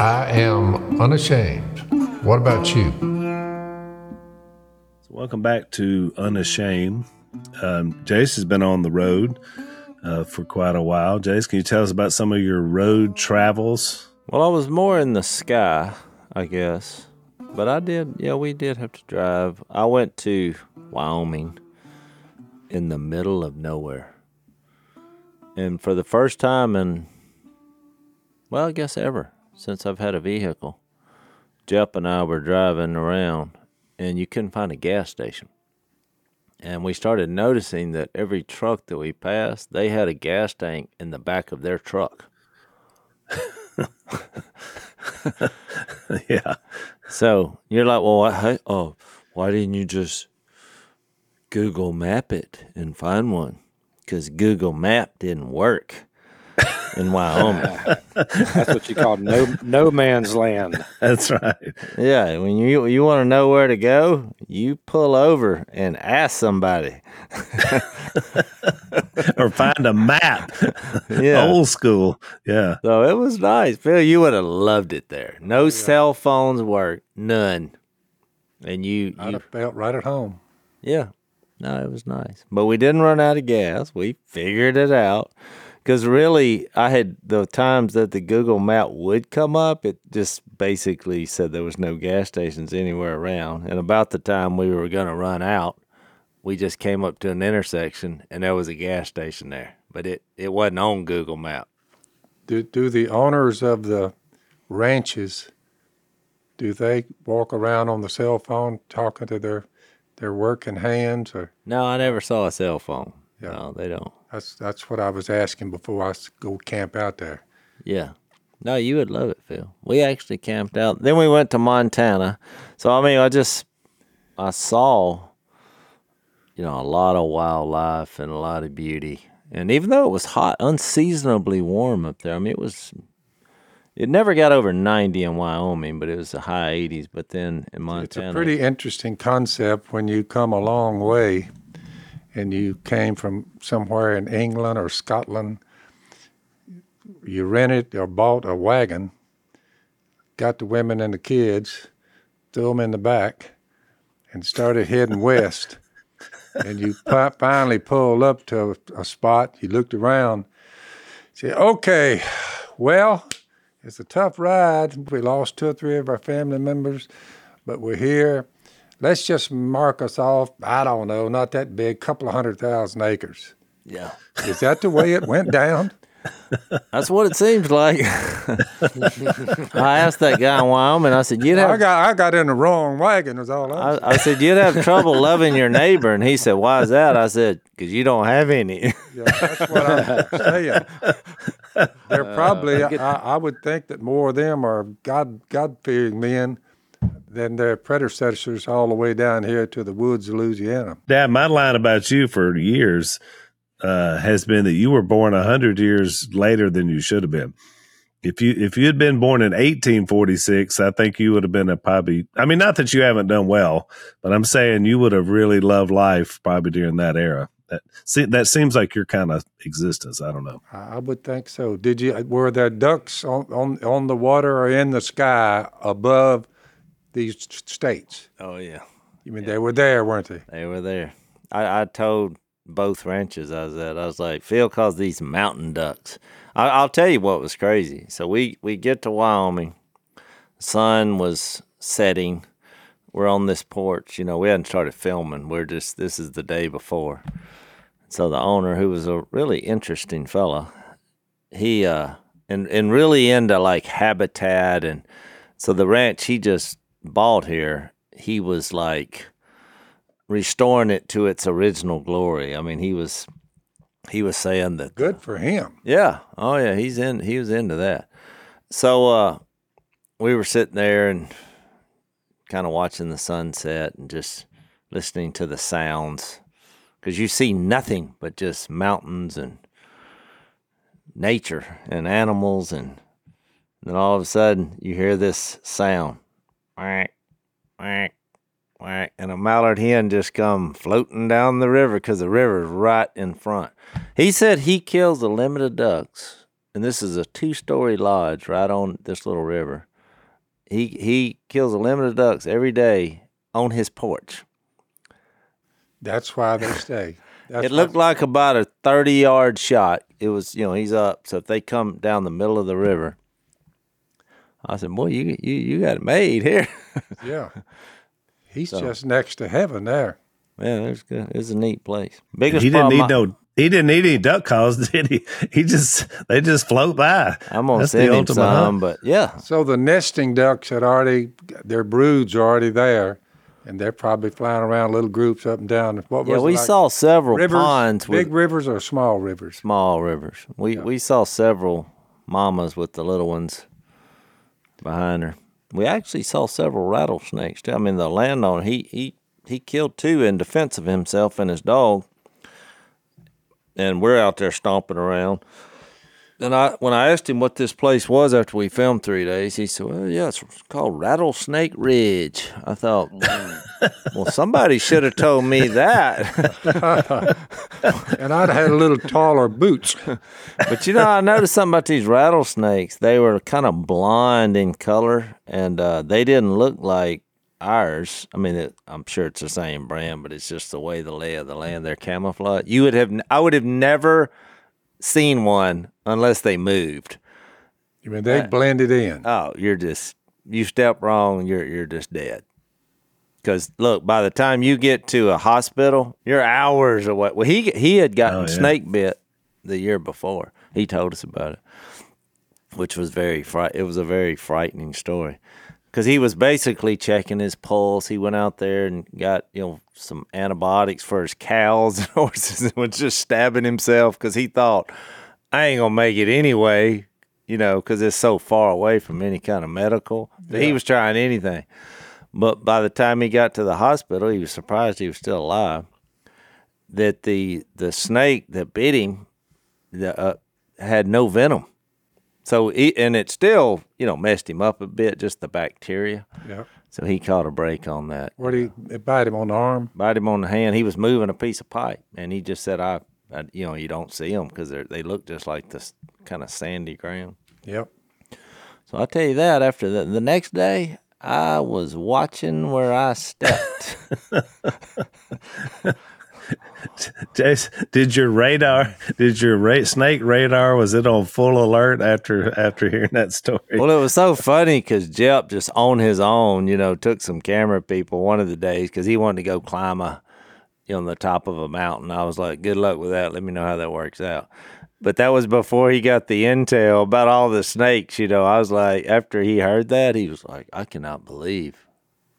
I am unashamed. What about you? So welcome back to Unashamed. Um, Jase has been on the road uh, for quite a while. Jase, can you tell us about some of your road travels? Well, I was more in the sky, I guess. But I did, yeah, we did have to drive. I went to Wyoming in the middle of nowhere. And for the first time in, well, I guess ever since I've had a vehicle, Jep and I were driving around and you couldn't find a gas station. And we started noticing that every truck that we passed, they had a gas tank in the back of their truck. yeah. So you're like, well, why, oh, why didn't you just Google Map it and find one? Because Google Map didn't work in Wyoming. That's what you call no no man's land. That's right. yeah, when you you want to know where to go, you pull over and ask somebody. or find a map. Yeah. Old school. Yeah. So it was nice. Phil, you would have loved it there. No cell phones work, none. And you, I'd you have felt right at home. Yeah. No, it was nice. But we didn't run out of gas. We figured it out. Because really, I had the times that the Google map would come up, it just basically said there was no gas stations anywhere around. And about the time we were going to run out, we just came up to an intersection and there was a gas station there. But it, it wasn't on Google map. Do, do the owners of the ranches, do they walk around on the cell phone talking to their, their working hands or? No, I never saw a cell phone. Yeah. No, they don't. That's, that's what I was asking before I go camp out there. Yeah. No, you would love it, Phil. We actually camped out. Then we went to Montana. So I mean, I just I saw you know a lot of wildlife and a lot of beauty. And even though it was hot, unseasonably warm up there. I mean, it was it never got over 90 in Wyoming, but it was the high 80s. But then in Montana, It's a pretty interesting concept when you come a long way and you came from somewhere in England or Scotland. You rented or bought a wagon, got the women and the kids, threw them in the back, and started heading west. And you finally pulled up to a, a spot. You looked around, said, "Okay, well, it's a tough ride. We lost two or three of our family members, but we're here. Let's just mark us off. I don't know, not that big, couple of hundred thousand acres. yeah, Is that the way it went down? that's what it seems like. I asked that guy in Wyoming. I said, "You'd have I got I got in the wrong wagon. Is all I. I, I said, You'd have trouble loving your neighbor. And he said, Why is that? I said, Because you don't have any. Yeah, that's what I'm saying. They're uh, probably. I, I would think that more of them are God God fearing men than their predecessors all the way down here to the woods of Louisiana. Dad, my line about you for years uh, has been that you were born a hundred years later than you should have been. If you if you had been born in 1846, I think you would have been a probably. I mean, not that you haven't done well, but I'm saying you would have really loved life probably during that era. That see, that seems like your kind of existence. I don't know. I would think so. Did you? Were there ducks on on, on the water or in the sky above these states? Oh, yeah. You mean they were there, weren't they? They were there. I, I told both ranches I was at, I was like, Phil calls these mountain ducks. I, I'll tell you what was crazy. So we, we get to Wyoming. The sun was setting. We're on this porch. You know, we hadn't started filming. We're just, this is the day before. So the owner, who was a really interesting fella, he, uh, and, and really into like habitat. And so the ranch he just bought here, he was like, restoring it to its original glory. I mean, he was he was saying that Good for him. yeah, oh yeah, he's in he was into that. So uh we were sitting there and kind of watching the sunset and just listening to the sounds cuz you see nothing but just mountains and nature and animals and then all of a sudden you hear this sound. Quack, quack, quack, and a mallard hen just come floating down the river because the river's right in front. He said he kills a limit of ducks, and this is a two-story lodge right on this little river. he he kills a limit of ducks every day on his porch. That's why they stay. That's it looked like about a 30 yard shot. It was, you know, he's up. So if they come down the middle of the river, I said, boy, you you, you got it made here. yeah. He's just next to heaven there. yeah, it's good. It's a neat place. Biggest He didn't need I- no. He didn't need any duck calls, did he? He just they just float by. I'm gonna That's the send him ultimate some, hunt. but yeah, So the nesting ducks had already, their broods are already there, and they're probably flying around little groups up and down. What yeah. was it, We like saw several rivers, ponds with big rivers or small rivers. small rivers. We we saw several mamas with the little ones behind her. We actually saw several rattlesnakes too. I mean, the landowner he he he killed two in defense of himself and his dog, and we're out there stomping around. And I when I asked him what this place was after we filmed three days, he said, "Well, yeah, it's called Rattlesnake Ridge." I thought, well, somebody should have told me that. And I'd had a little taller boots. But you know, I noticed something about these rattlesnakes. They were kind of blonde in color, and uh, they didn't look like ours. I mean, it, I'm sure it's the same brand, but it's just the way the lay of the land. They're camouflage. You would have, I would have never seen one unless they moved. You mean, they uh, blended in. Oh, you're just you step wrong, you're you're just dead. Because look, by the time you get to a hospital, you're hours away. Well, he he had gotten Oh, yeah. snake bit the year before. He told us about it, which was very fright. It was a very frightening story. Because he was basically checking his pulse. He went out there and got you know some antibiotics for his cows and horses, and was just stabbing himself because he thought I ain't gonna make it anyway you know, because it's so far away from any kind of medical. that He was trying anything. But by the time he got to the hospital, he was surprised he was still alive. That the the snake that bit him the, uh, had no venom. So he, and it still, you know, messed him up a bit, just the bacteria. Yeah. So he caught a break on that. What did it bite him on the arm? Bite him on the hand. He was moving a piece of pipe, and he just said, "I, I you know, you don't see them because they they look just like this kind of sandy ground." Yep. So I'll tell you that after the, the next day, I was watching where I stepped. Jase, did your radar, did your ra- snake radar, was it on full alert after after hearing that story? well, it was so funny because Jep just on his own, you know, took some camera people one of the days because he wanted to go climb a, on the top of a mountain. I was like, good luck with that. Let me know how that works out. But that was before he got the intel about all the snakes, you know. I was like, after he heard that, he was like, I cannot believe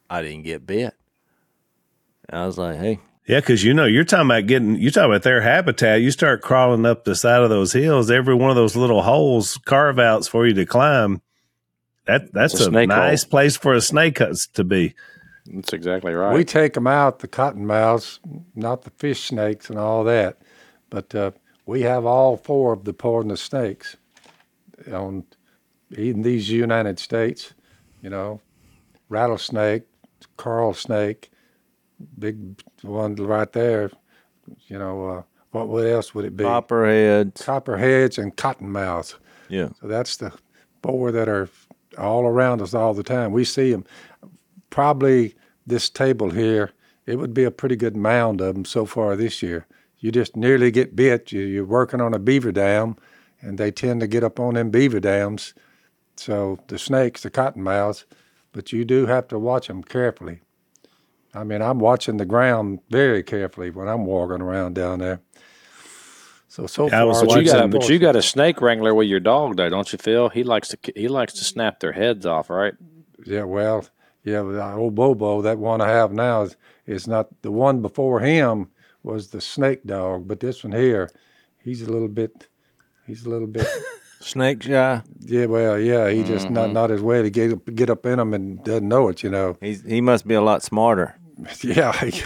I didn't get bit. And I was like, hey, Yeah, because you know you're talking about getting you're talking about their habitat. You start crawling up the side of those hills. Every one of those little holes, carve outs for you to climb. That that's a a, nice hole. place for a snake to be. That's exactly right. We take them out, the cottonmouths, not the fish snakes and all that, but uh, we have all four of the poisonous snakes on in these United States. You know, rattlesnake, coral snake, big one right there. You know, uh, what what else would it be? copperheads. Copperheads and cottonmouths. Yeah. So that's the four that are all around us all the time. We see them. Probably this table here, it would be a pretty good mound of them so far this year. You just nearly get bit. You, you're working on a beaver dam, and they tend to get up on them beaver dams. So the snakes, the cottonmouths, but you do have to watch them carefully. I mean, I'm watching the ground very carefully when I'm walking around down there. So so Yeah, far, but you got but you got a snake wrangler with your dog though, don't you, Phil? He likes to he likes to snap their heads off, right? Yeah, well, yeah, but our old Bobo, that one I have now is, is not the one before him was the snake dog, but this one here, he's a little bit, he's a little bit, Snake shy. yeah, well, yeah, he just not not his way to get up, get up in him and doesn't know it, you know. He's he must be a lot smarter. Yeah, he-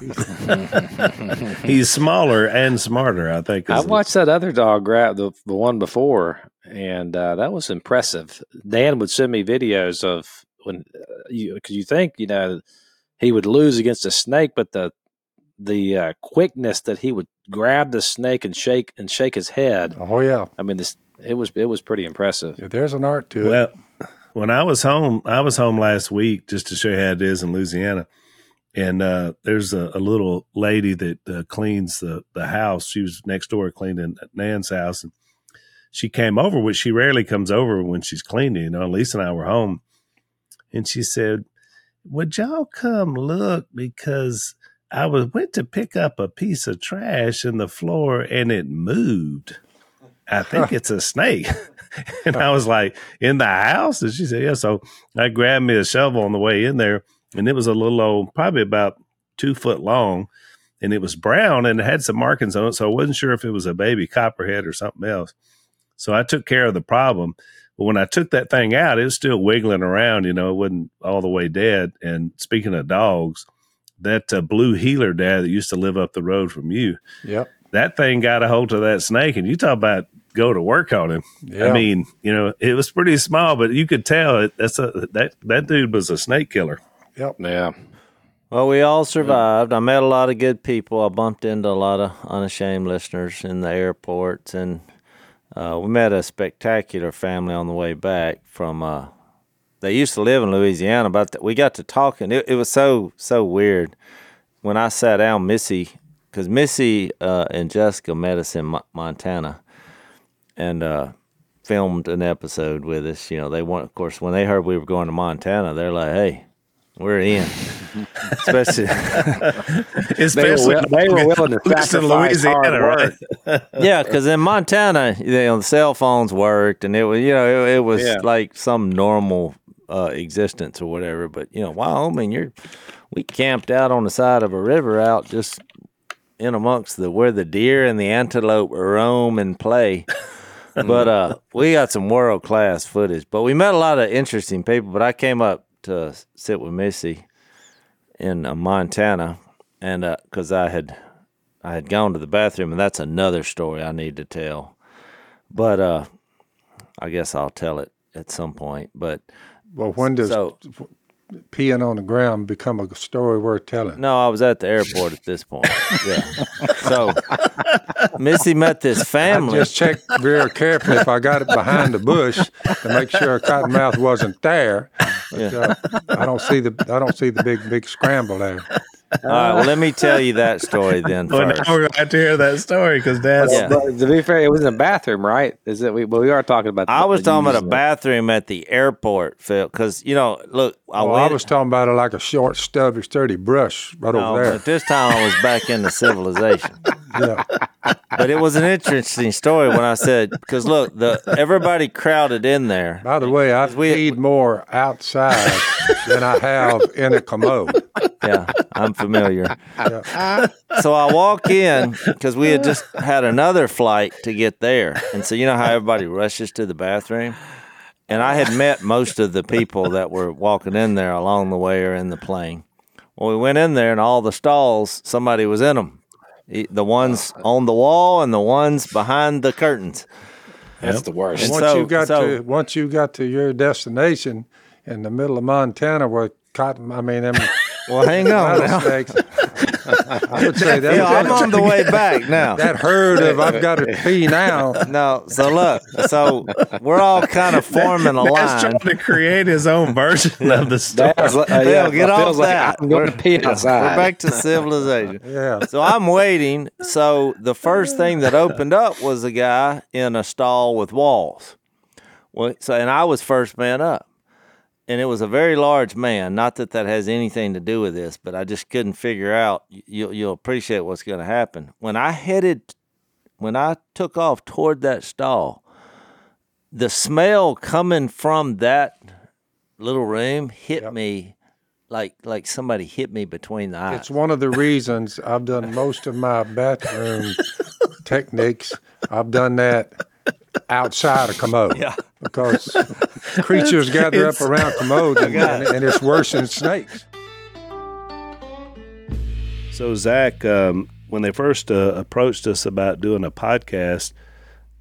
He's smaller and smarter, I think. I watched that other dog grab the the one before, and uh, that was impressive. Dan would send me videos of when uh, you because you think you know he would lose against a snake, but the the uh, quickness that he would grab the snake and shake and shake his head. oh yeah, I mean, this it was it was pretty impressive. yeah, there's an art to it. Well, when I was home, I was home last week just to show you how it is in Louisiana. And uh, there's a, a, little lady that uh, cleans the, the house. She was next door cleaning Nan's house. And she came over, which she rarely comes over when she's cleaning. You know, Lisa and I were home. And she said, Would y'all come look? Because I was went to pick up a piece of trash in the floor and it moved. I think it's a snake. and I was like, in the house? And she said, yeah. So I grabbed me a shovel on the way in there, and it was a little old, probably about two foot long, and it was brown and it had some markings on it. So I wasn't sure if it was a baby copperhead or something else. So I took care of the problem. But when I took that thing out, it was still wiggling around. You know, it wasn't all the way dead. And speaking of dogs, that uh, blue heeler dad that used to live up the road from you, yep, that thing got a hold of that snake, and you talk about go to work on him. Yeah. I mean, you know, it was pretty small, but you could tell it, that's a that that dude was a snake killer. Yep. Yeah. Well, we all survived. I met a lot of good people. I bumped into a lot of unashamed listeners in the airports, and uh, we met a spectacular family on the way back from. Uh, they used to live in Louisiana, but we got to talking. It, it was so so weird when I sat down. Missy, because Missy uh, and Jessica met us in Mo- Montana, and uh, filmed an episode with us. You know, they want, of course, when they heard we were going to Montana, they're like, "Hey, we're in." Especially, especially they were, they were willing to sacrifice Louisiana, hard right? yeah, because in Montana, you know, the cell phones worked, and it was, you know, it, it was yeah. like some normal uh, existence or whatever. But you know, Wyoming, you're we camped out on the side of a river out just in amongst the where the deer and the antelope roam and play. but uh, we got some world class footage. But we met a lot of interesting people. But I came up to sit with Missy in uh, Montana, and because uh, I had I had gone to the bathroom, and that's another story I need to tell. But uh, I guess I'll tell it at some point. But well, when does so, peeing on the ground become a story worth telling? No, I was at the airport at this point. Yeah. so Missy met this family. I just checked very carefully if I got it behind the bush to make sure a cottonmouth wasn't there. But, yeah. uh, I don't see the I don't see the big big scramble there. All right, well, let me tell you that story then. Well, first. now we're going to hear that story because Dad. Yeah. to be fair, it was in a bathroom, right? Is it? We, well, we are talking about. I was talking about a bathroom at the airport, Phil. Because you know, look, I, well, I was talking about it like a short, stubby, sturdy brush right no, over there. But this time I was back into civilization. yeah. But it was an interesting story when I said because look, the everybody crowded in there. By the way, I we, feed more outside than I have in a commode. Yeah, I'm familiar. Yeah. So I walk in because we had just had another flight to get there. And so you know how everybody rushes to the bathroom? And I had met most of the people that were walking in there along the way or in the plane. Well, we went in there and all the stalls, somebody was in them. The ones on the wall and the ones behind the curtains. That's the worst. once so, you got so, to once you got to your destination in the middle of Montana where cotton I mean them well, hang on. I would say that. Yeah, I'm on the way back now. That herd of I've got to pee now. No, so look, so we're all kind of forming a line. trying to create his own version of the story. Uh, yeah, get off that. I'm going to pee outside. We're back to civilization. yeah. So I'm waiting. So the first thing that opened up was a guy in a stall with walls. Well, so and I was first man up and it was a very large man. Not that that has anything to do with this, but I just couldn't figure out. You'll, you'll appreciate what's going to happen when I headed, when I took off toward that stall. The smell coming from that little room hit yep. me like like somebody hit me between the eyes. It's one of the reasons I've done most of my bathroom techniques. I've done that outside a commode. Yeah. Because creatures gather up around commodes and, and, and, it's worse than snakes. So, Zach, um, when they first uh, approached us about doing a podcast,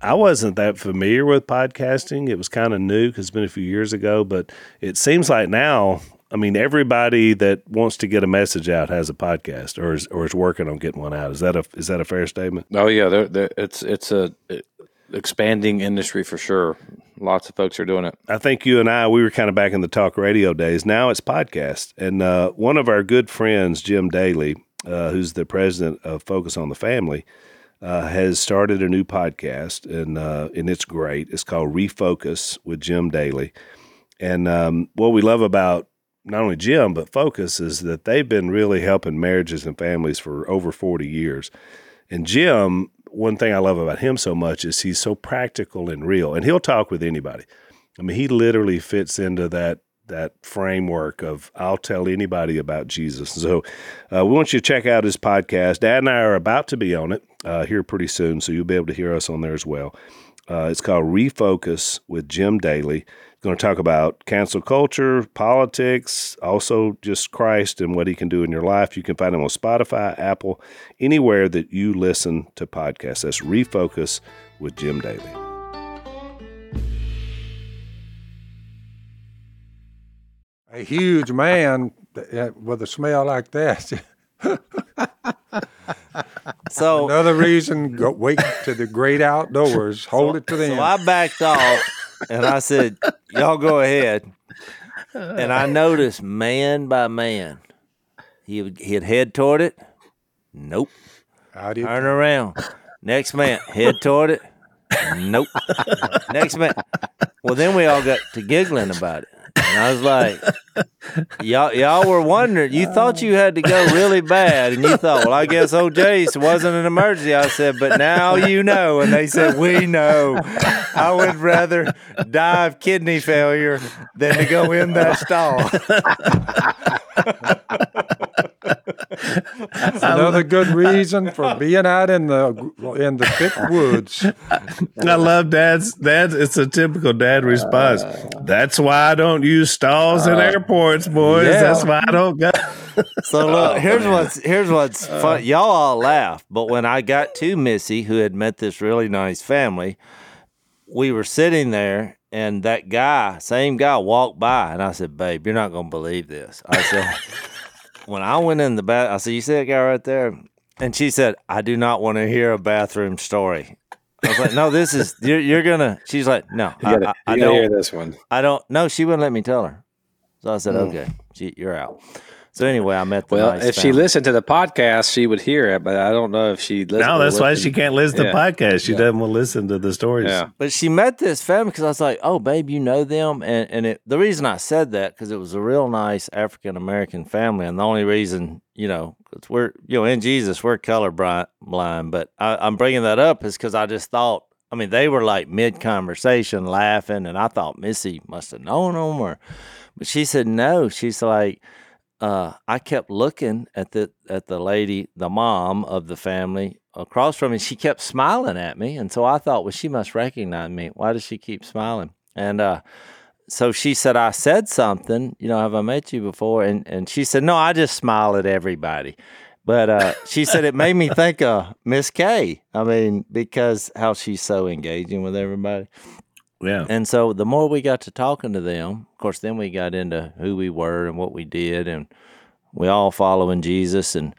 I wasn't that familiar with podcasting. It was kind of new because it's been a few years ago, but it seems like now, I mean, everybody that wants to get a message out has a podcast or is, or is working on getting one out. Is that a is that a fair statement? Oh yeah, they're, they're, it's it's a it, expanding industry for sure. lots of folks are doing it. I think you and I, we were kind of back in the talk radio days. Now it's podcast. And uh, one of our good friends, Jim Daly, uh, who's the president of Focus on the Family, uh, has started a new podcast, and uh, and it's great. It's called Refocus with Jim Daly. And um, what we love about not only Jim but Focus is that they've been really helping marriages and families for over forty years. And Jim, one thing I love about him so much is he's so practical and real, and he'll talk with anybody. I mean, he literally fits into that that framework of I'll tell anybody about Jesus. So uh, we want you to check out his podcast. Dad and I are about to be on it uh, here pretty soon, so you'll be able to hear us on there as well. Uh, it's called Refocus with Jim Daly. Going to talk about cancel culture, politics, also just Christ and what he can do in your life. You can find him on Spotify, Apple, anywhere that you listen to podcasts. That's Refocus with Jim Daly. A huge man uh, with a smell like that. So Another reason, go wait to the great outdoors. Hold it to the So end. I backed off and I said, Y'all go ahead. And I noticed man by man, he would he'd head toward it. Nope. How do you- Turn around. Next man, head toward it. Nope. Next man. Well, then we all got to giggling about it. And I was like, y'all, y'all were wondering. You thought you had to go really bad, and you thought, well, I guess Jase wasn't an emergency. I said, but now you know. And they said, we know. I would rather die of kidney failure than to go in that stall. Another good reason for being out in the in the thick woods. I love dad's dad. It's a typical dad uh, response. That's why I don't use stalls in uh, airports, boys. yeah. That's why I don't go. So look, here's what's here's what's uh, fun. Y'all all laugh, but when I got to Missy, who had met this really nice family, we were sitting there, and that guy, same guy, walked by, and I said, "Babe, you're not gonna believe this." I said, when I went in the bath, I said, "You see that guy right there?" And she said, "I do not want to hear a bathroom story." I was like, "No, this is you're, you're gonna." She's like, "No, I, gotta, I, I gotta hear this one. I don't. No, she wouldn't let me tell her." So I said, Mm. "Okay, she, you're out." So anyway, I met the Well, nice if she listened to the podcast, she would hear it, but I don't know if she listened. No, that's why she can't listen to Yeah. podcasts. She Yeah. doesn't want to listen to the stories. Yeah. But she met this family because I was like, "Oh, babe, you know them," and and it, the reason I said that because it was a real nice African American family, and the only reason, you know, 'cause we're you know in Jesus we're color blind, blind but I, I'm bringing that up is because I just thought, I mean, they were like mid conversation laughing, and I thought Missy must have known them, or, but she said no. She's like. Uh, I kept looking at the at the lady, the mom of the family across from me. She kept smiling at me, and so I thought, well, she must recognize me. Why does she keep smiling? And uh, so she said, I said something. You know, have I met you before? And and she said, no, I just smile at everybody. But uh, she said it made me think of Miss Kay. I mean, because how she's so engaging with everybody. Yeah. And so the more we got to talking to them, of course, then we got into who we were and what we did, and we all following Jesus. And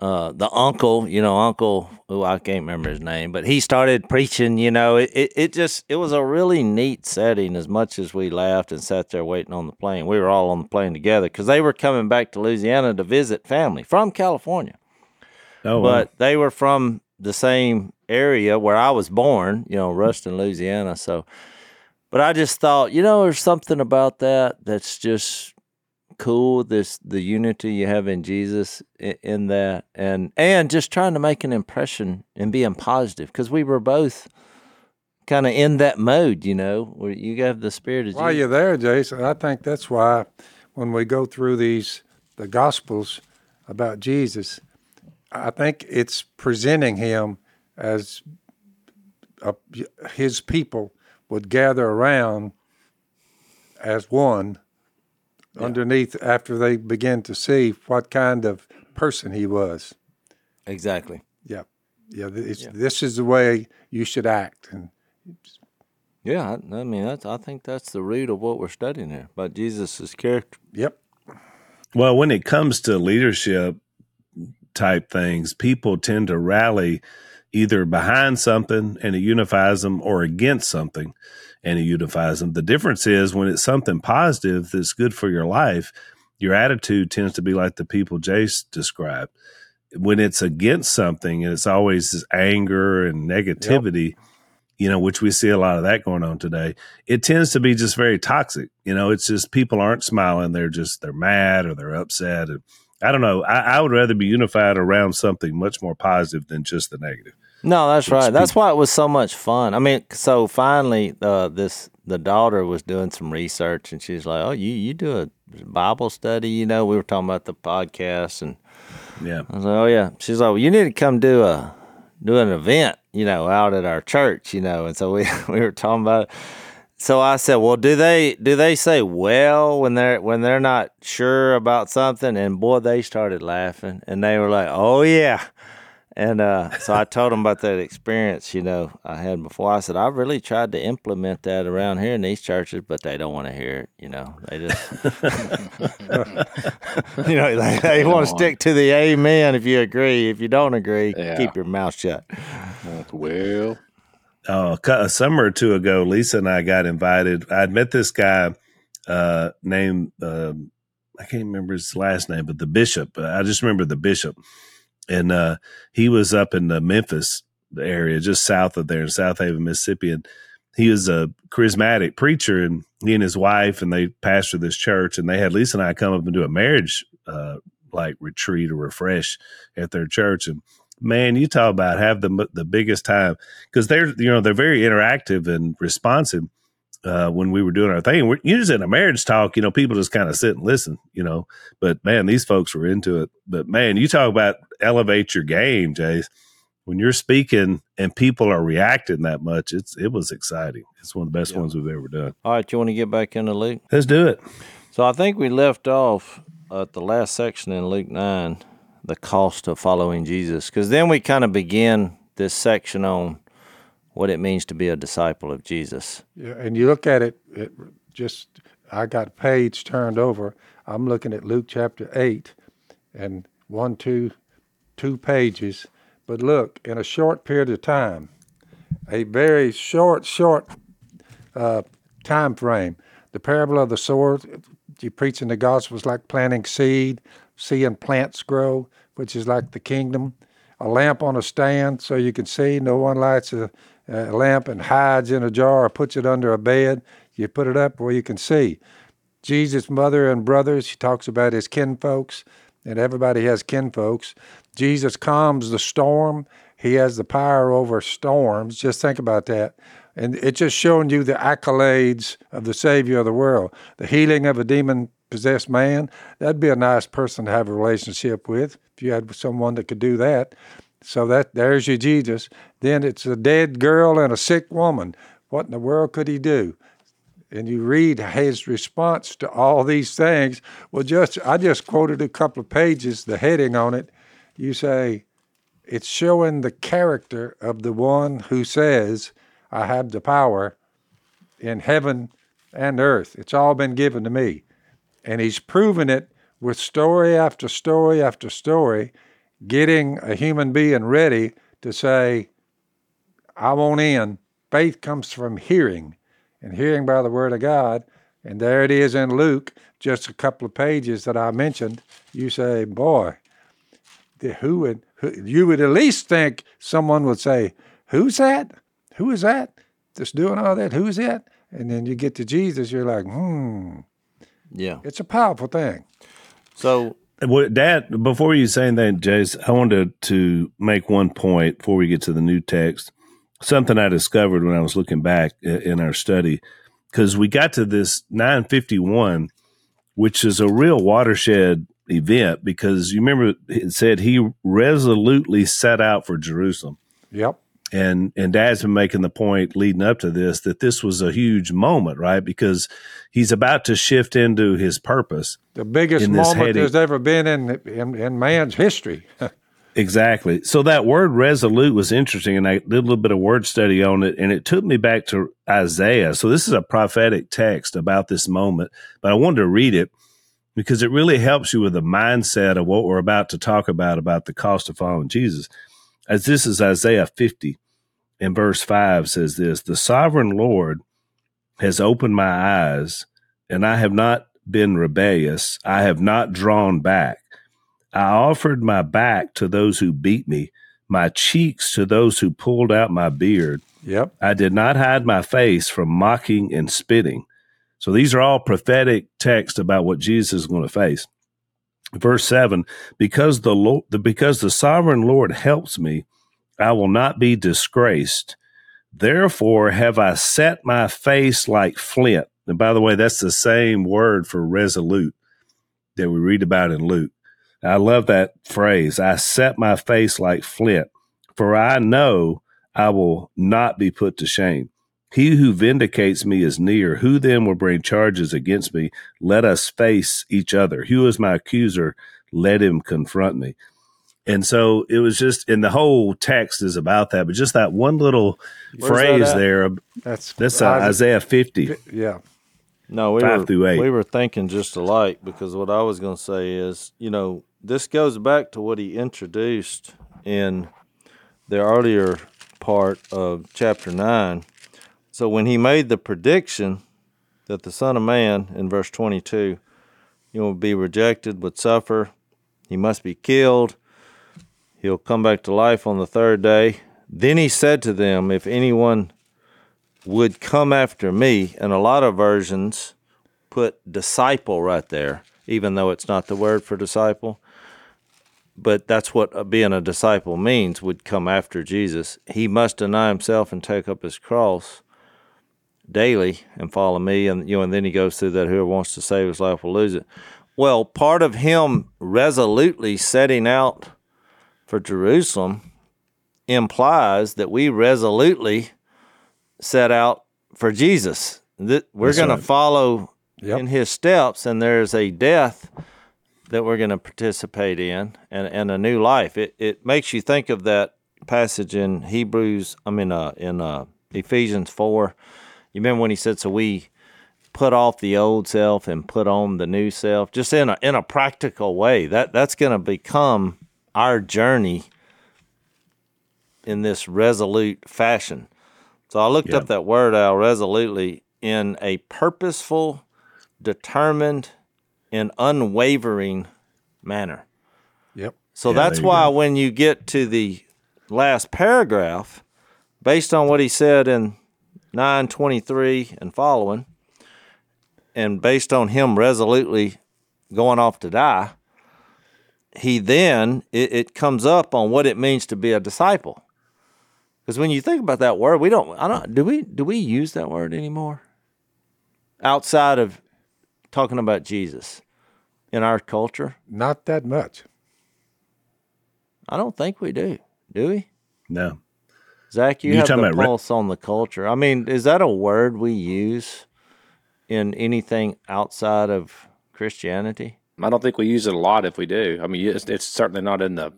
uh, the uncle, you know, Uncle, who I can't remember his name, but he started preaching. You know, it, it, it just it was a really neat setting. As much as we laughed and sat there waiting on the plane, we were all on the plane together because they were coming back to Louisiana to visit family from California Oh, wow. but they were from the same area where I was born, you know, Ruston, Louisiana. So, but I just thought, you know, there's something about that that's just cool. This the unity you have in Jesus in, in that, and and just trying to make an impression and being positive because we were both kind of in that mode, you know, where you have the spirit of Jesus. While Jesus. you're there, Jason, I think that's why when we go through these the Gospels about Jesus, I think it's presenting him as a, his people would gather around as one underneath after they begin to see what kind of person he was. Exactly. Yeah, yeah. It's, This is the way you should act, and Yeah, I, I mean, that's I think that's the root of what we're studying here about Jesus' character. yep. Well, when it comes to leadership type things, people tend to rally either behind something and it unifies them or against something. and it unifies them. The difference is when it's something positive that's good for your life, your attitude tends to be like the people Jase described. When it's against something and it's always this anger and negativity, yep. you know, which we see a lot of that going on today, it tends to be just very toxic. You know, it's just people aren't smiling. They're just, they're mad or they're upset. And I don't know. I, I would rather be unified around something much more positive than just the negative. No, that's right. That's why it was so much fun. I mean, so finally, uh, this the daughter was doing some research, and she's like, "Oh, you you do a Bible study?" You know, we were talking about the podcast, and yeah, I was like, "Oh yeah." She's like, "Well, you need to come do a do an event, you know, out at our church, you know." And so we we were talking about. It. So I said, "Well, do they do they say well when they're when they're not sure about something?" And boy, they started laughing, and they were like, "Oh yeah." And uh, so I told them about that experience, you know, I had before. I said, I really tried to implement that around here in these churches, but they don't want to hear it, you know. They just, you know, they, they want to stick to the amen if you agree. If you don't agree, yeah. keep your mouth shut. Well, uh, a summer or two ago, Lisa and I got invited. I'd met this guy uh, named, uh, I can't remember his last name, but the bishop. I just remember the bishop and uh, he was up in the Memphis area, just south of there in Southaven, Mississippi, and he was a charismatic preacher, and he and his wife and they pastored this church, and they had Lisa and I come up and do a marriage uh, like retreat or refresh at their church, and man, you talk about have the the biggest time because they're you know they're very interactive and responsive uh, when we were doing our thing. We're usually in a marriage talk, you know, people just kind of sit and listen, you know. But man, these folks were into it. But man, you talk about elevate your game, Jase. When you're speaking and people are reacting that much, it's it was exciting. It's one of the best yeah. ones we've ever done. All right, you want to get back into Luke? Let's do it. So I think we left off at the last section in Luke nine, the cost of following Jesus, because then we kind of begin this section on what it means to be a disciple of Jesus. Yeah, and you look at it, it just I got page turned over. I'm looking at Luke chapter eight, and one, two, two pages. But look, in a short period of time, a very short, short uh, time frame. The parable of the sower, you preaching the gospel is like planting seed, seeing plants grow, which is like the kingdom. A lamp on a stand so you can see. No one lights a a lamp and hides in a jar or puts it under a bed. You put it up where you can see. Jesus' mother and brothers, he talks about his kinfolks, and everybody has kinfolks. Jesus calms the storm. He has the power over storms. Just think about that. And it's just showing you the accolades of the Savior of the world. The healing of a demon possessed man, that'd be a nice person to have a relationship with if you had someone that could do that. So that there's your Jesus. Then it's a dead girl and a sick woman. What in the world could he do? And you read his response to all these things. Well, just I just quoted a couple of pages, the heading on it. You say, it's showing the character of the one who says, I have the power in heaven and earth. It's all been given to me. And he's proven it with story after story after story getting a human being ready to say, I won't in. Faith comes from hearing, and hearing by the Word of God. And there it is in Luke, just a couple of pages that I mentioned. You say, boy, who would who, you would at least think someone would say, "Who's that? Who is that? That's doing all that? Who is that?" And then you get to Jesus, you're like, "Hmm." Yeah, it's a powerful thing. So what, Dad, before you say anything, Jace, I wanted to make one point before we get to the new text. Something I discovered when I was looking back in our study, because we got to this 951, which is a real watershed event, because you remember it said he resolutely set out for Jerusalem. Yep and and dad's been making the point leading up to this that this was a huge moment right? Because he's about to shift into his purpose. The biggest moment heading. there's ever been in, in, in man's history. Exactly. So that word resolute was interesting and i did a little bit of word study on it and it took me back to isaiah. So this is a prophetic text about this moment but i wanted to read it because it really helps you with the mindset of what we're about to talk about about the cost of following jesus as this is Isaiah 50 in verse 5 says this The sovereign Lord has opened my eyes, and I have not been rebellious. I have not drawn back. I offered my back to those who beat me, my cheeks to those who pulled out my beard. Yep. I did not hide my face from mocking and spitting. So these are all prophetic texts about what Jesus is going to face. Verse seven, because the Lord, because the sovereign Lord helps me, I will not be disgraced. Therefore have I set my face like flint. And by the way, that's the same word for resolute that we read about in Luke. I love that phrase. I set my face like flint, for I know I will not be put to shame. He who vindicates me is near. Who then will bring charges against me? Let us face each other. Who is my accuser? Let him confront me. And so it was just, and the whole text is about that, but just that one little Where's phrase that there. That's That's uh, Isaiah 50. Yeah. No, we Five were through eight. we were thinking just alike because what I was going to say is, you know, this goes back to what he introduced in the earlier part of chapter nine. So when he made the prediction that the Son of Man in verse twenty-two, you know, would be rejected, would suffer, he must be killed, he'll come back to life on the third day. Then he said to them, If anyone would come after me, and a lot of versions put disciple right there, even though it's not the word for disciple. But that's what being a disciple means would come after Jesus. He must deny himself and take up his cross daily and follow me. And you know, and then he goes through that whoever wants to save his life will lose it. Well, part of him resolutely setting out for Jerusalem implies that we resolutely set out for Jesus. That we're going to right. follow Yep. in his steps, and there's a death that we're going to participate in, and, and a new life. It it makes you think of that passage in Hebrews. I mean, uh, in uh, Ephesians four. You remember when he said, "So we put off the old self and put on the new self," just in a in a practical way. That that's going to become our journey in this resolute fashion. So I looked Yeah. up that word out resolutely in a purposeful, determined, and unwavering manner. Yep. So Yeah, that's why go. when you get to the last paragraph, based on what he said in 923 and following, and based on him resolutely going off to die, he then it, it comes up on what it means to be a disciple. Because when you think about that word, we don't I don't do we do we use that word anymore? Outside of talking about Jesus in our culture? Not that much. I don't think we do. Do we? No. Zach, you You have talking the about re- pulse on the culture. I mean, is that a word we use in anything outside of Christianity? I don't think we use it a lot if we do. I mean, it's, it's certainly not in the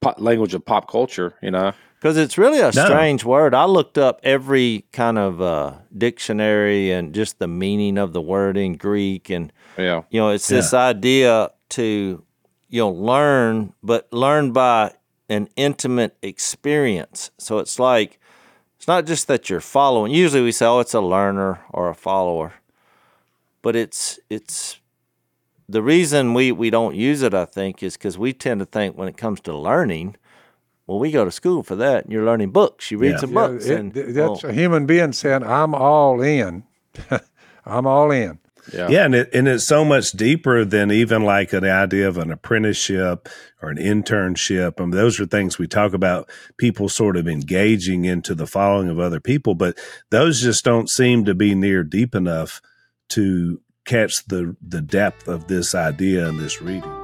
pop, language of pop culture, you know. Because it's really a No. strange word. I looked up every kind of uh, dictionary and just the meaning of the word in Greek, and Yeah. you know, it's this idea to you know learn, but learn by an intimate experience. So it's like it's not just that you're following. Usually we say, "Oh, it's a learner or a follower," but it's it's the reason we we don't use it. I think is because we tend to think when it comes to learning. Well, we go to school for that, and you're learning books. You read Yeah. some Yeah, books, it- and that's a human being saying, "I'm all in." I'm all in. Yeah. Yeah, and it and it's so much deeper than even like an idea of an apprenticeship or an internship. I mean, those are things we talk about. People sort of engaging into the following of other people, but those just don't seem to be near deep enough to catch the the depth of this idea and this reading.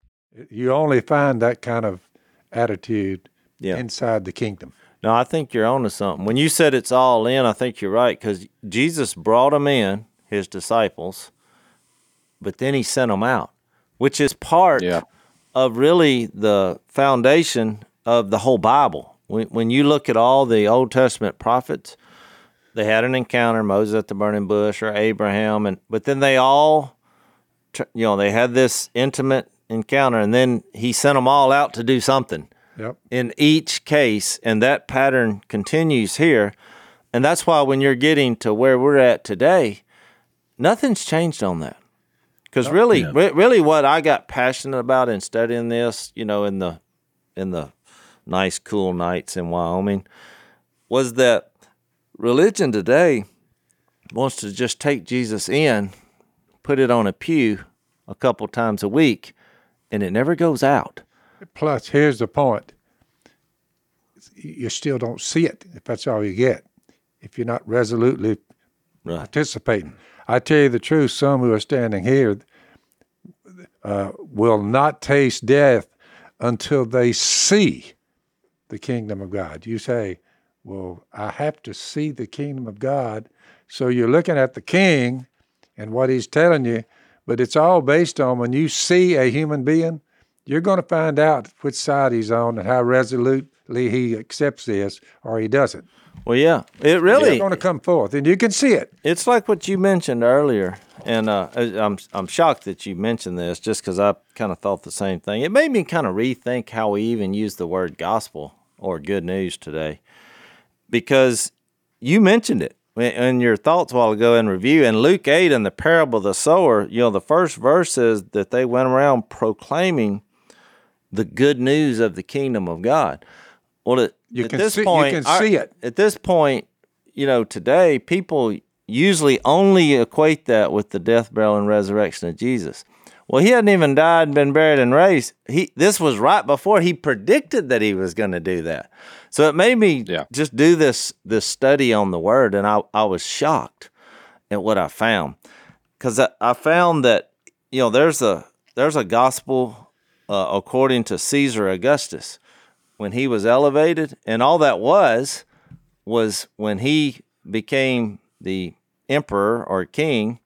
You only find that kind of attitude Yeah. inside the kingdom. No, I think you're onto something. When you said it's all in, I think you're right because Jesus brought them in, his disciples, but then he sent them out, which is part Yeah. of really the foundation of the whole Bible. When, when you look at all the Old Testament prophets, they had an encounter, Moses at the burning bush or Abraham, and but then they all, you know, they had this intimate encounter, and then he sent them all out to do something Yep. in each case, and that pattern continues here. And that's why when you're getting to where we're at today, nothing's changed on that. Because really, Yeah. re- really, what I got passionate about in studying this, you know, in the in the nice, cool nights in Wyoming, was that religion today wants to just take Jesus in, put it on a pew a couple times a week, and it never goes out. Plus, here's the point: you still don't see it if that's all you get. If you're not resolutely Right. participating, I tell you the truth. Some who are standing here uh, will not taste death until they see the kingdom of God. You say, "Well, I have to see the kingdom of God." So you're looking at the King and what He's telling you, but it's all based on when you see a human being you're going to find out which side he's on and how resolutely he accepts this or he doesn't. Well, yeah, it really. It's going to come forth, and you can see it. It's like what you mentioned earlier, and uh, I'm I'm shocked that you mentioned this, just because I kind of thought the same thing. It made me kind of rethink how we even use the word gospel or good news today, because you mentioned it in- your thoughts while ago in review. In Luke eight, in the parable of the sower, you know the first verse is that they went around proclaiming the good news of the kingdom of God. Well, at, You at this see- you can see it. At this point, you know, today people usually only equate that with the death, burial, and resurrection of Jesus. Well, he hadn't even died, and been buried, and raised. He this was right before he predicted that he was going to do that. So it made me Yeah. just do this this study on the word, and I I was shocked at what I found because I, I found that you know there's a there's a gospel uh, according to Caesar Augustus when he was elevated, and all that was was when he became the emperor or king.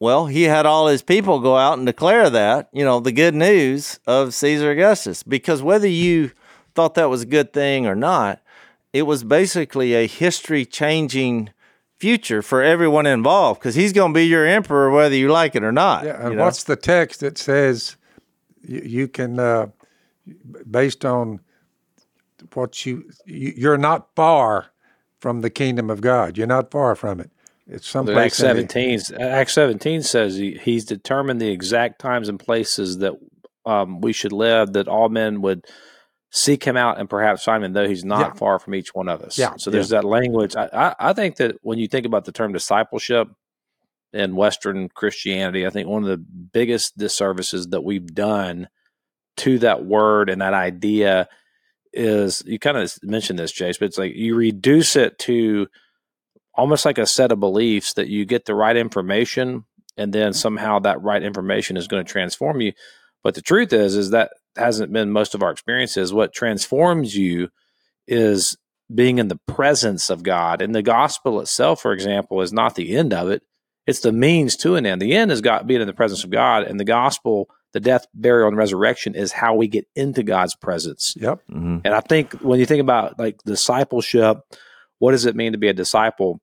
Well, he had all his people go out and declare that, you know, the good news of Caesar Augustus. Because whether you thought that was a good thing or not, it was basically a history changing future for everyone involved because he's going to be your emperor whether you like it or not. Yeah, and you know? what's the text that says you, you can, uh, based on what you, you, you're not far from the kingdom of God. You're not far from it. It's But someplace. Acts in the- 17, Acts 17 says he, he's determined the exact times and places that um, we should live, that all men would seek him out and perhaps find him, though he's not Yeah. far from each one of us. Yeah, So there's that language. I, I, I think that when you think about the term discipleship in Western Christianity, I think one of the biggest disservices that we've done to that word and that idea is you kind of mentioned this, Jase, but it's like you reduce it to almost like a set of beliefs that you get the right information and then mm-hmm. somehow that right information is going to transform you. But the truth is, is that hasn't been most of our experiences. What transforms you is being in the presence of God. And the gospel itself, for example, is not the end of it. It's the means to an end. The end is God being in the presence of God, and the gospel, the death, burial, and resurrection is how we get into God's presence. Yep. Mhm. And I think when you think about like discipleship, what does it mean to be a disciple?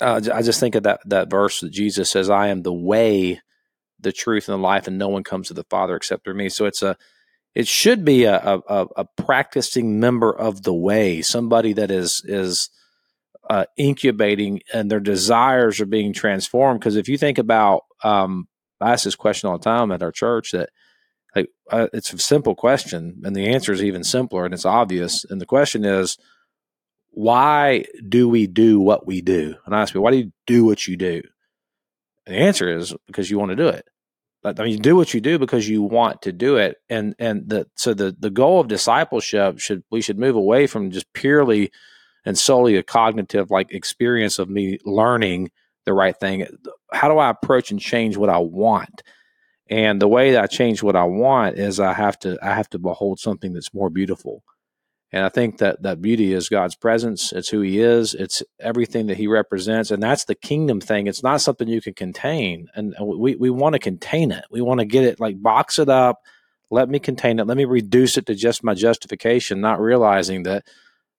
Uh, I just think of that that verse that Jesus says, "I am the way, the truth, and the life, and no one comes to the Father except through me." So it's a, it should be a a, a- practicing member of the way, somebody that is is uh, incubating and their desires are being transformed. Because if you think about, um, I ask this question all the time at our church that Like uh, it's a simple question, and the answer is even simpler, and it's obvious. And the question is, why do we do what we do? And I ask me, why do you do what you do? The answer is because you want to do it. I mean, you do what you do because you want to do it, and and the so the the goal of discipleship should we should move away from just purely and solely a cognitive like experience of me learning the right thing. How do I approach and change what I want? And the way that I change what I want is I have to I have to behold something that's more beautiful. And I think that that beauty is God's presence. It's who He is. It's everything that He represents, and that's the kingdom thing. It's not something you can contain, and we we want to contain it. We want to get it like box it up. Let me contain it. Let me reduce it to just my justification, not realizing that,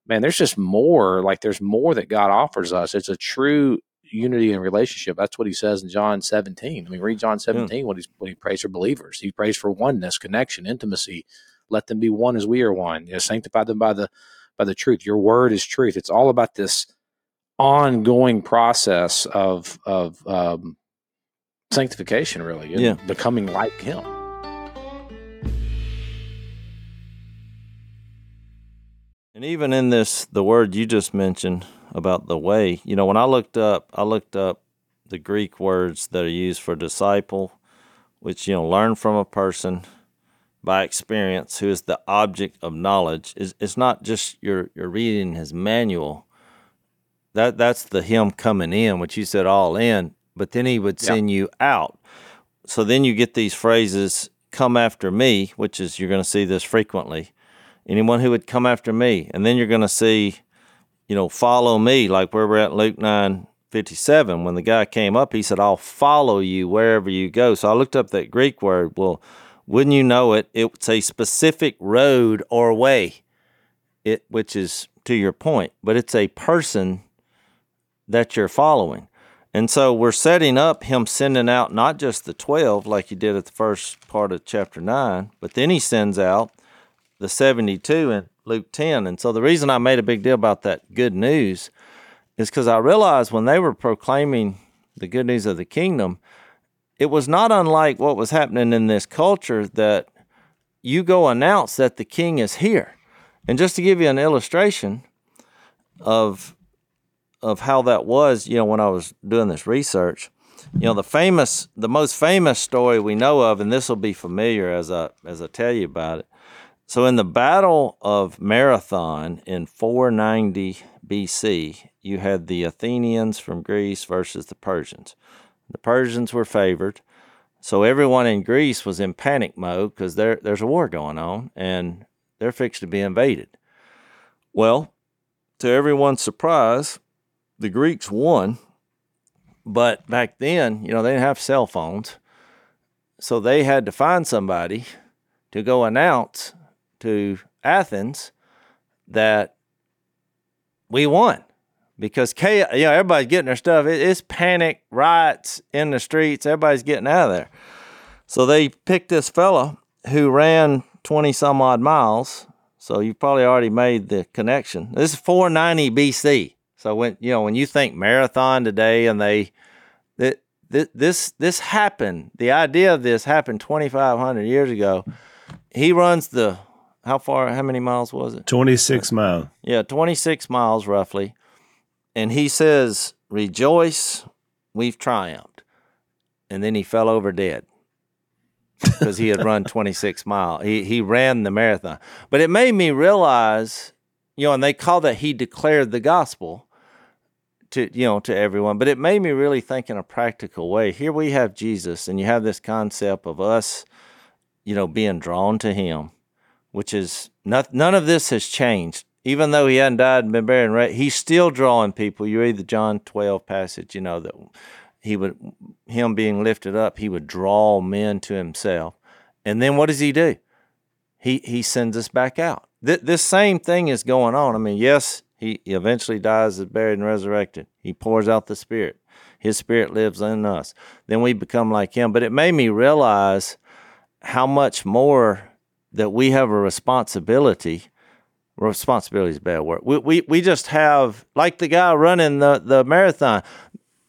man, there's just more. Like there's more that God offers us. It's a true unity and relationship. That's what He says in John 17. I mean, read John 17 when He's when He prays for believers. He prays for oneness, connection, intimacy let them be one as we are one. You know, sanctify them by the by the truth. Your word is truth. It's all about this ongoing process of of um, sanctification, really, yeah, becoming like Him. And even in this, the word you just mentioned about the way, you know, when I looked up, I looked up the Greek words that are used for disciple, which you know, learn from a person by experience, who is the object of knowledge, is it's not just you're you're reading his manual. That that's the him coming in, which you said all in, but then he would send yeah. you out. So then you get these phrases, come after me, which is you're going to see this frequently. Anyone who would come after me. And then you're going to see, you know, follow me, like where we're at Luke 9 57. When the guy came up, he said, I'll follow you wherever you go. So I looked up that Greek word. Well, wouldn't you know it, it's a specific road or way, it, which is to your point, but it's a person that you're following. And so we're setting up him sending out not just the 12 like he did at the first part of chapter 9, but then he sends out the 72 in Luke 10. And so the reason I made a big deal about that good news is because I realized when they were proclaiming the good news of the kingdom, it was not unlike what was happening in this culture that you go announce that the king is here. And just to give you an illustration of of how that was, you know, when I was doing this research, you know, the famous the most famous story we know of, and this will be familiar as I as I tell you about it. So in the Battle of Marathon in 490 BC, you had the Athenians from Greece versus the Persians. The Persians were favored. So everyone in Greece was in panic mode because there, there's a war going on and they're fixed to be invaded. Well, to everyone's surprise, the Greeks won. But back then, you know, they didn't have cell phones. So they had to find somebody to go announce to Athens that we won because chaos, you know, everybody's getting their stuff. It, it's panic, riots in the streets. Everybody's getting out of there. So they picked this fella who ran 20 some odd miles. So you've probably already made the connection. This is 490 BC. So when you know when you think marathon today, and they that this this happened. The idea of this happened 2,500 years ago. He runs the how far? How many miles was it? 26 miles. Yeah, 26 miles roughly and he says, Rejoice, we've triumphed. And then he fell over dead because he had run 26 miles. He, he ran the marathon. But it made me realize, you know, and they call that he declared the gospel to, you know, to everyone. But it made me really think in a practical way. Here we have Jesus, and you have this concept of us, you know, being drawn to him, which is not, none of this has changed even though he hadn't died and been buried and raised, he's still drawing people. You read the John 12 passage, you know, that he would, him being lifted up, he would draw men to himself. And then what does he do? He, he sends us back out. Th- this same thing is going on. I mean, yes, he eventually dies, is buried, and resurrected. He pours out the Spirit. His Spirit lives in us. Then we become like him. But it made me realize how much more that we have a responsibility responsibility is a bad word. We, we we just have like the guy running the the marathon.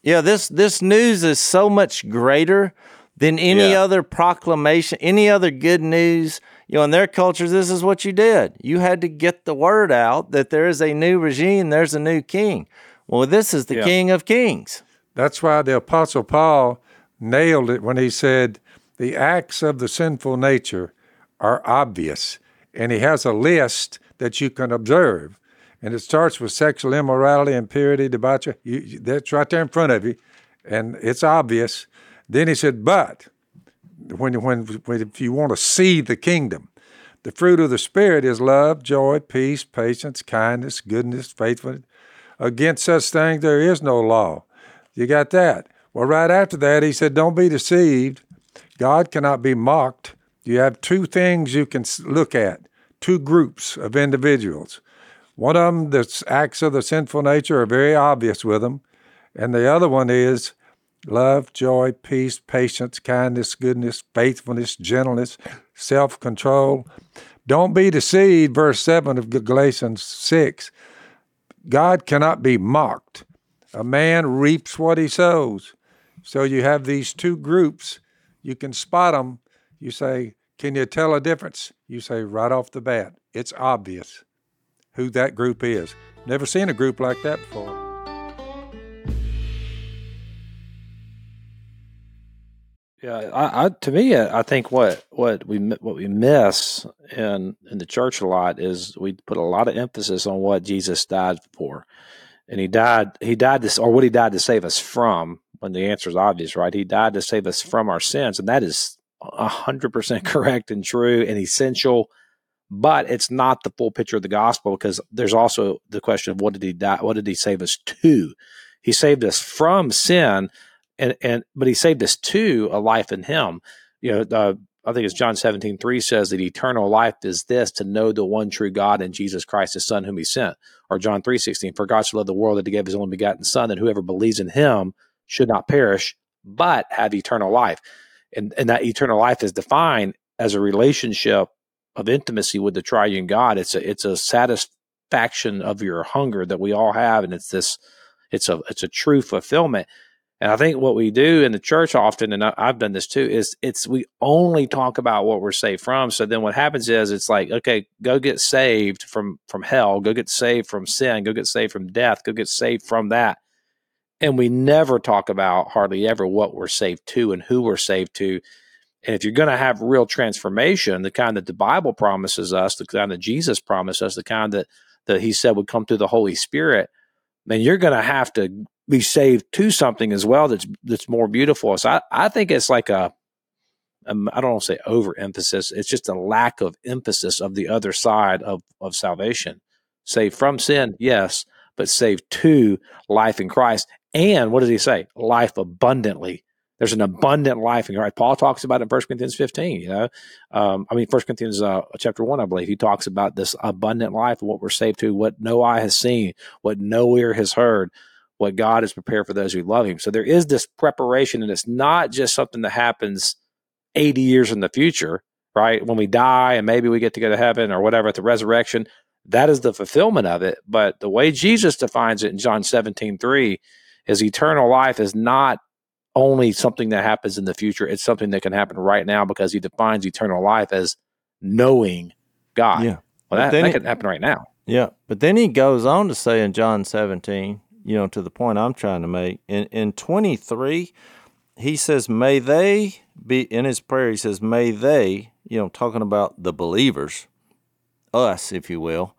Yeah, this this news is so much greater than any Yeah. other proclamation, any other good news. You know, in their cultures, this is what you did. You had to get the word out that there is a new regime, there's a new king. Well, this is the Yeah. King of Kings. That's why the Apostle Paul nailed it when he said, The acts of the sinful nature are obvious. And he has a list that you can observe. And it starts with sexual immorality, impurity, debauchery. You, that's right there in front of you. And it's obvious. Then he said, But when, when, when if you want to see the kingdom, the fruit of the Spirit is love, joy, peace, patience, kindness, goodness, faithfulness. Against such things there is no law. You got that. Well, right after that, he said, Don't be deceived. God cannot be mocked. You have two things you can look at, two groups of individuals. One of them, the acts of the sinful nature are very obvious with them. And the other one is love, joy, peace, patience, kindness, goodness, faithfulness, gentleness, self control. Don't be deceived, verse 7 of Galatians 6. God cannot be mocked. A man reaps what he sows. So you have these two groups. You can spot them. You say, Can you tell a difference? You say, right off the bat, it's obvious who that group is. Never seen a group like that before. Yeah, I, I to me, I think what what we what we miss in in the church a lot is we put a lot of emphasis on what Jesus died for, and he died he died this or what he died to save us from. When the answer is obvious, right? He died to save us from our sins, and that is a hundred percent correct and true and essential. But it's not the full picture of the gospel because there's also the question of what did he die? What did he save us to? He saved us from sin, and and but he saved us to a life in him you know uh, i think it's john 17 3 says that eternal life is this to know the one true god and jesus christ his son whom he sent or john 3 16 for god so loved the world that he gave his only begotten son and whoever believes in him should not perish but have eternal life and and that eternal life is defined as a relationship of intimacy with the triune god it's a it's a satisfaction of your hunger that we all have and it's this it's a it's a true fulfillment and I think what we do in the church often, and I, I've done this too, is it's we only talk about what we're saved from. So then what happens is it's like, okay, go get saved from from hell, go get saved from sin, go get saved from death, go get saved from that. And we never talk about hardly ever what we're saved to and who we're saved to. And if you're going to have real transformation, the kind that the Bible promises us, the kind that Jesus promised us, the kind that that He said would come through the Holy Spirit, then you're going to have to be saved to something as well that's that's more beautiful. So I, I think it's like a um, don't want to say overemphasis. It's just a lack of emphasis of the other side of of salvation. Saved from sin, yes, but saved to life in Christ. And what does he say? Life abundantly. There's an abundant life in Christ. Paul talks about it in 1 Corinthians 15. You know, um, I mean, 1 Corinthians uh, chapter one, I believe, he talks about this abundant life, what we're saved to, what no eye has seen, what no ear has heard, what God has prepared for those who love Him. So there is this preparation, and it's not just something that happens 80 years in the future, right? When we die and maybe we get to go to heaven or whatever at the resurrection. That is the fulfillment of it. But the way Jesus defines it in John 17, 3 is eternal life is not only something that happens in the future, it's something that can happen right now because he defines eternal life as knowing God. Yeah. Well, But that, then that can happen right now. Yeah, but then he goes on to say in John 17, you know, to the point I'm trying to make, in, in 23, he says, May they be, in his prayer, he says, May they, you know, talking about the believers, us, if you will,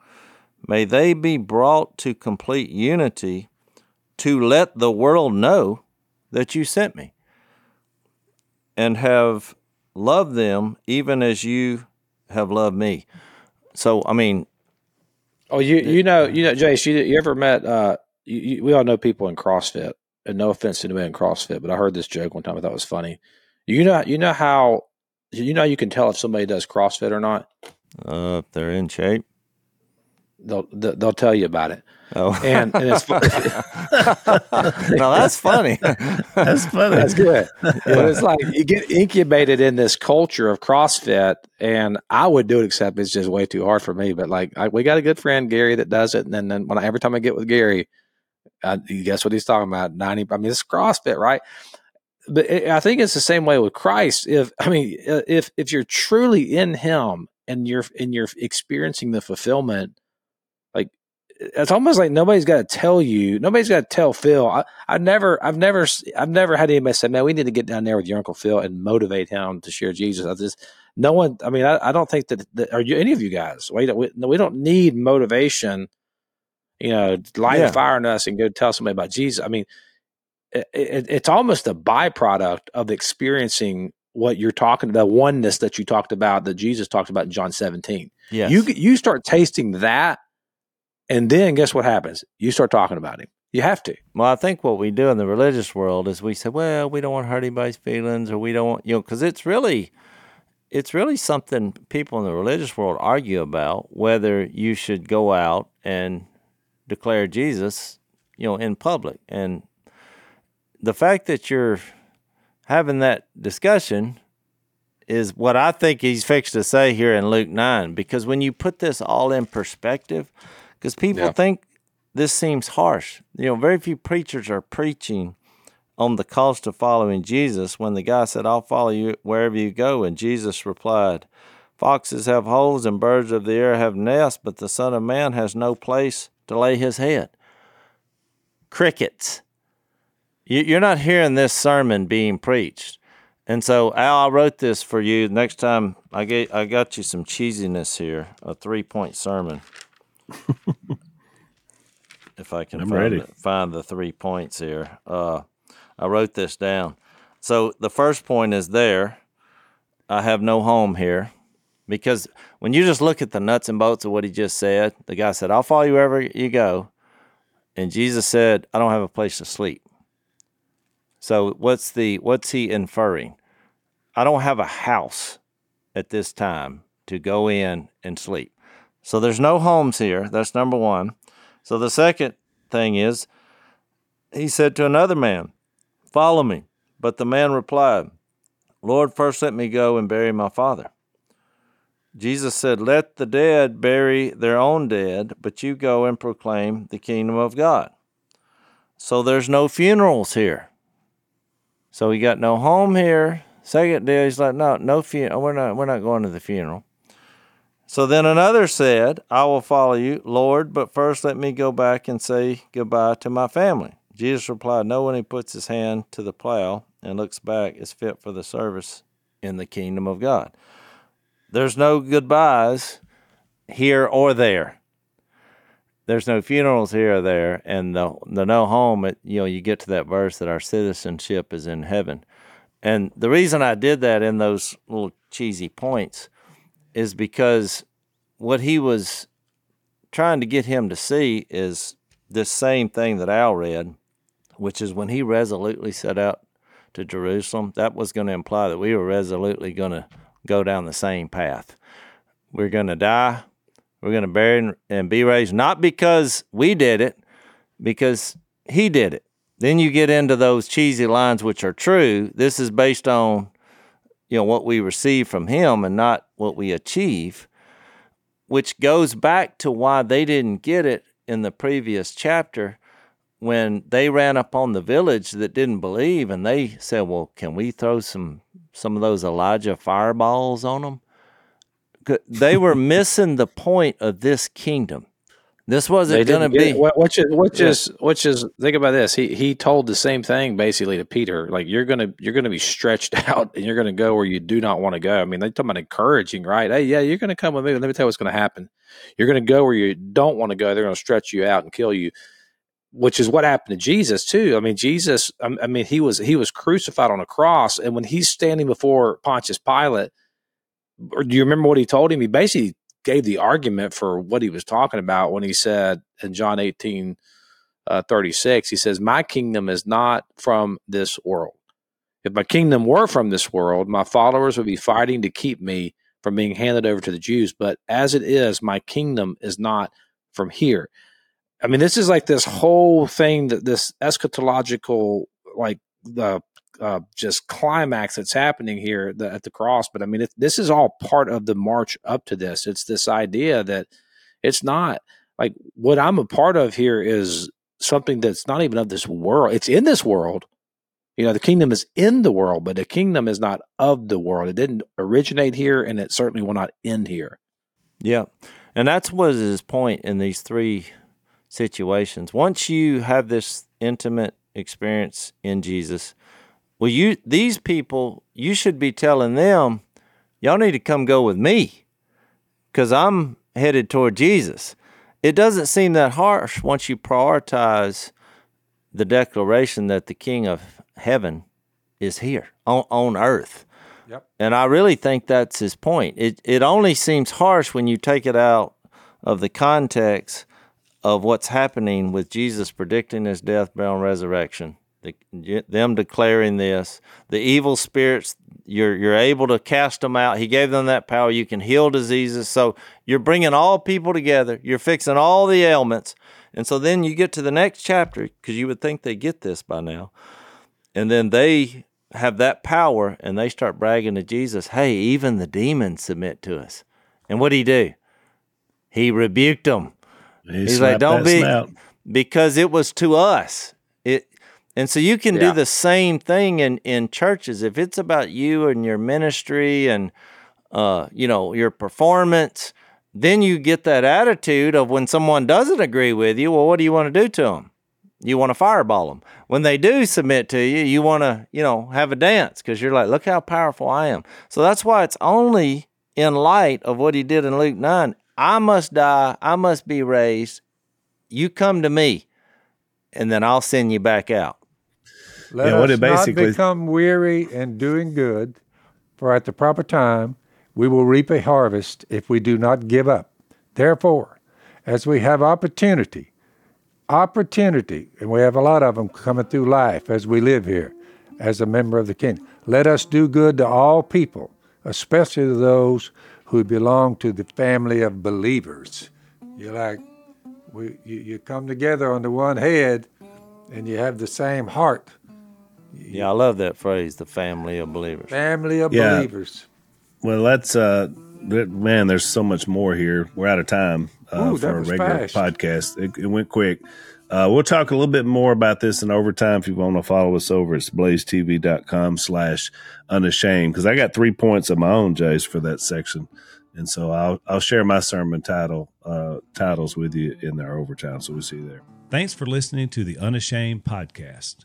may they be brought to complete unity to let the world know that you sent me and have loved them even as you have loved me. So, I mean, Oh, you you know you know Jase, you you ever met? Uh, you, you, we all know people in CrossFit, and no offense to anybody in CrossFit, but I heard this joke one time. I thought it was funny. You know you know how you know you can tell if somebody does CrossFit or not. uh, if they're in shape. They'll they'll they'll tell you about it. Oh, And, and it's fu- no, that's funny. That's funny. That's good. But it's like you get incubated in this culture of CrossFit, and I would do it, except it's just way too hard for me. But like, I, we got a good friend Gary that does it, and then, then when I, every time I get with Gary, I, you guess what he's talking about? Ninety. I mean, it's CrossFit, right? but I think it's the same way with Christ. If I mean, uh, if if you're truly in Him and you're and you're experiencing the fulfillment, like it's almost like nobody's got to tell you. Nobody's got to tell Phil. I, I never, I've never, I've never had anybody say, "Man, we need to get down there with your uncle Phil and motivate him to share Jesus." I just no one. I mean, I, I don't think that, that are you any of you guys. We don't. We, we don't need motivation. You know, light Yeah. a fire in us and go tell somebody about Jesus. I mean, it, it, it's almost a byproduct of experiencing what you're talking about, the oneness that you talked about, that Jesus talked about in John 17. Yes. You you start tasting that, and then guess what happens? You start talking about him. You have to. Well, I think what we do in the religious world is we say, well, we don't want to hurt anybody's feelings, or we don't want, you know, because it's really, it's really something people in the religious world argue about whether you should go out and declare Jesus, you know, in public. And the fact that you're having that discussion is what I think he's fixed to say here in Luke 9. Because when you put this all in perspective, because people Yeah. think this seems harsh. You know, very few preachers are preaching on the cost of following Jesus when the guy said, I'll follow you wherever you go. And Jesus replied, Foxes have holes and birds of the air have nests, but the Son of Man has no place to lay his head. Crickets. You- You're not hearing this sermon being preached. And so, Al, I wrote this for you. Next time, I get, I got you some cheesiness here, a three point sermon. if I can I'm find, ready. The, find the three points here. Uh, I wrote this down. So the first point is there. I have no home here. Because when you just look at the nuts and bolts of what he just said, the guy said, I'll follow you wherever you go. And Jesus said, I don't have a place to sleep. So what's the what's he inferring? I don't have a house at this time to go in and sleep. So there's no homes here. That's number 1. So the second thing is he said to another man, "Follow me." But the man replied, "Lord, first let me go and bury my father." Jesus said, Let the dead bury their own dead, but you go and proclaim the kingdom of God. So there's no funerals here. So he got no home here. Second day, he's like, No, no funeral. We're not, we're not going to the funeral. So then another said, I will follow you, Lord, but first let me go back and say goodbye to my family. Jesus replied, No one who puts his hand to the plow and looks back is fit for the service in the kingdom of God. There's no goodbyes here or there. There's no funerals here or there, and the the no home. It, you know, you get to that verse that our citizenship is in heaven, and the reason I did that in those little cheesy points is because what he was trying to get him to see is this same thing that Al read, which is when he resolutely set out to Jerusalem, that was going to imply that we were resolutely going to go down the same path. We're going to die. We're going to bury and- be raised, not because we did it, because he did it. Then you get into those cheesy lines, which are true. This is based on, you know, what we receive from him and not what we achieve, which goes back to why they didn't get it in the previous chapter when they ran up on the village that didn't believe and they said, "Well, can we throw some some of those Elijah fireballs on them?" They were missing the point of this kingdom. This wasn't going to be it. Which is which Yeah. is which is think about this. He he told the same thing basically to Peter. Like you're gonna you're gonna be stretched out and you're gonna go where you do not want to go. I mean, they talking about encouraging, right? Hey, yeah, you're gonna come with me. Let me tell you what's gonna happen. You're gonna go where you don't want to go. They're gonna stretch you out and kill you. Which is what happened to Jesus too. I mean, Jesus. I I mean, he was he was crucified on a cross, and when he's standing before Pontius Pilate, or do you remember what he told him? He basically gave the argument for what he was talking about when he said in John 18 uh, 36, he says, My kingdom is not from this world. If my kingdom were from this world, my followers would be fighting to keep me from being handed over to the Jews. But as it is, my kingdom is not from here. I mean, this is like this whole thing that this eschatological, like the uh, just climax that's happening here the, at the cross. But I mean, it, this is all part of the march up to this. It's this idea that it's not like what I'm a part of here is something that's not even of this world. It's in this world, You know, the kingdom is in the world, but the kingdom is not of the world. It didn't originate here, and it certainly will not end here. Yeah. And that's was his point in these three situations. Once you have this intimate experience in Jesus, well you these people, you should be telling them, y'all need to come go with me cuz I'm headed toward Jesus. It doesn't seem that harsh once you prioritize the declaration that the king of heaven is here on, on earth. Yep. And I really think that's his point. It it only seems harsh when you take it out of the context of what's happening with Jesus predicting his death, burial, and resurrection. The, them declaring this, the evil spirits, you're you're able to cast them out. He gave them that power. You can heal diseases. So you're bringing all people together. You're fixing all the ailments. And so then you get to the next chapter because you would think they get this by now, and then they have that power and they start bragging to Jesus, "Hey, even the demons submit to us." And what did he do? He rebuked them. He He's like, "Don't be," snout. because it was to us. And so you can Yeah. do the same thing in in churches. If it's about you and your ministry and uh, you know your performance, then you get that attitude of when someone doesn't agree with you. Well, what do you want to do to them? You want to fireball them. When they do submit to you, you want to you know have a dance because you're like, look how powerful I am. So that's why it's only in light of what he did in Luke nine. I must die. I must be raised. You come to me, and then I'll send you back out. Let Yeah, us it basically- not become weary in doing good, for at the proper time we will reap a harvest if we do not give up. Therefore, as we have opportunity, opportunity, and we have a lot of them coming through life as we live here as a member of the kingdom, let us do good to all people, especially to those who belong to the family of believers. You're like, we, you, you come together under one head and you have the same heart. Yeah, I love that phrase, the family of believers. Family of Yeah. believers. Well, that's uh, man. There's so much more here. We're out of time uh, Ooh, for a regular fast. podcast. It, it went quick. Uh, we'll talk a little bit more about this in overtime. If you want to follow us over, it's blazetv.com slash unashamed. Because I got three points of my own, Jase, for that section. And so I'll I'll share my sermon title uh, titles with you in their overtime. So we'll see you there. Thanks for listening to the Unashamed podcast.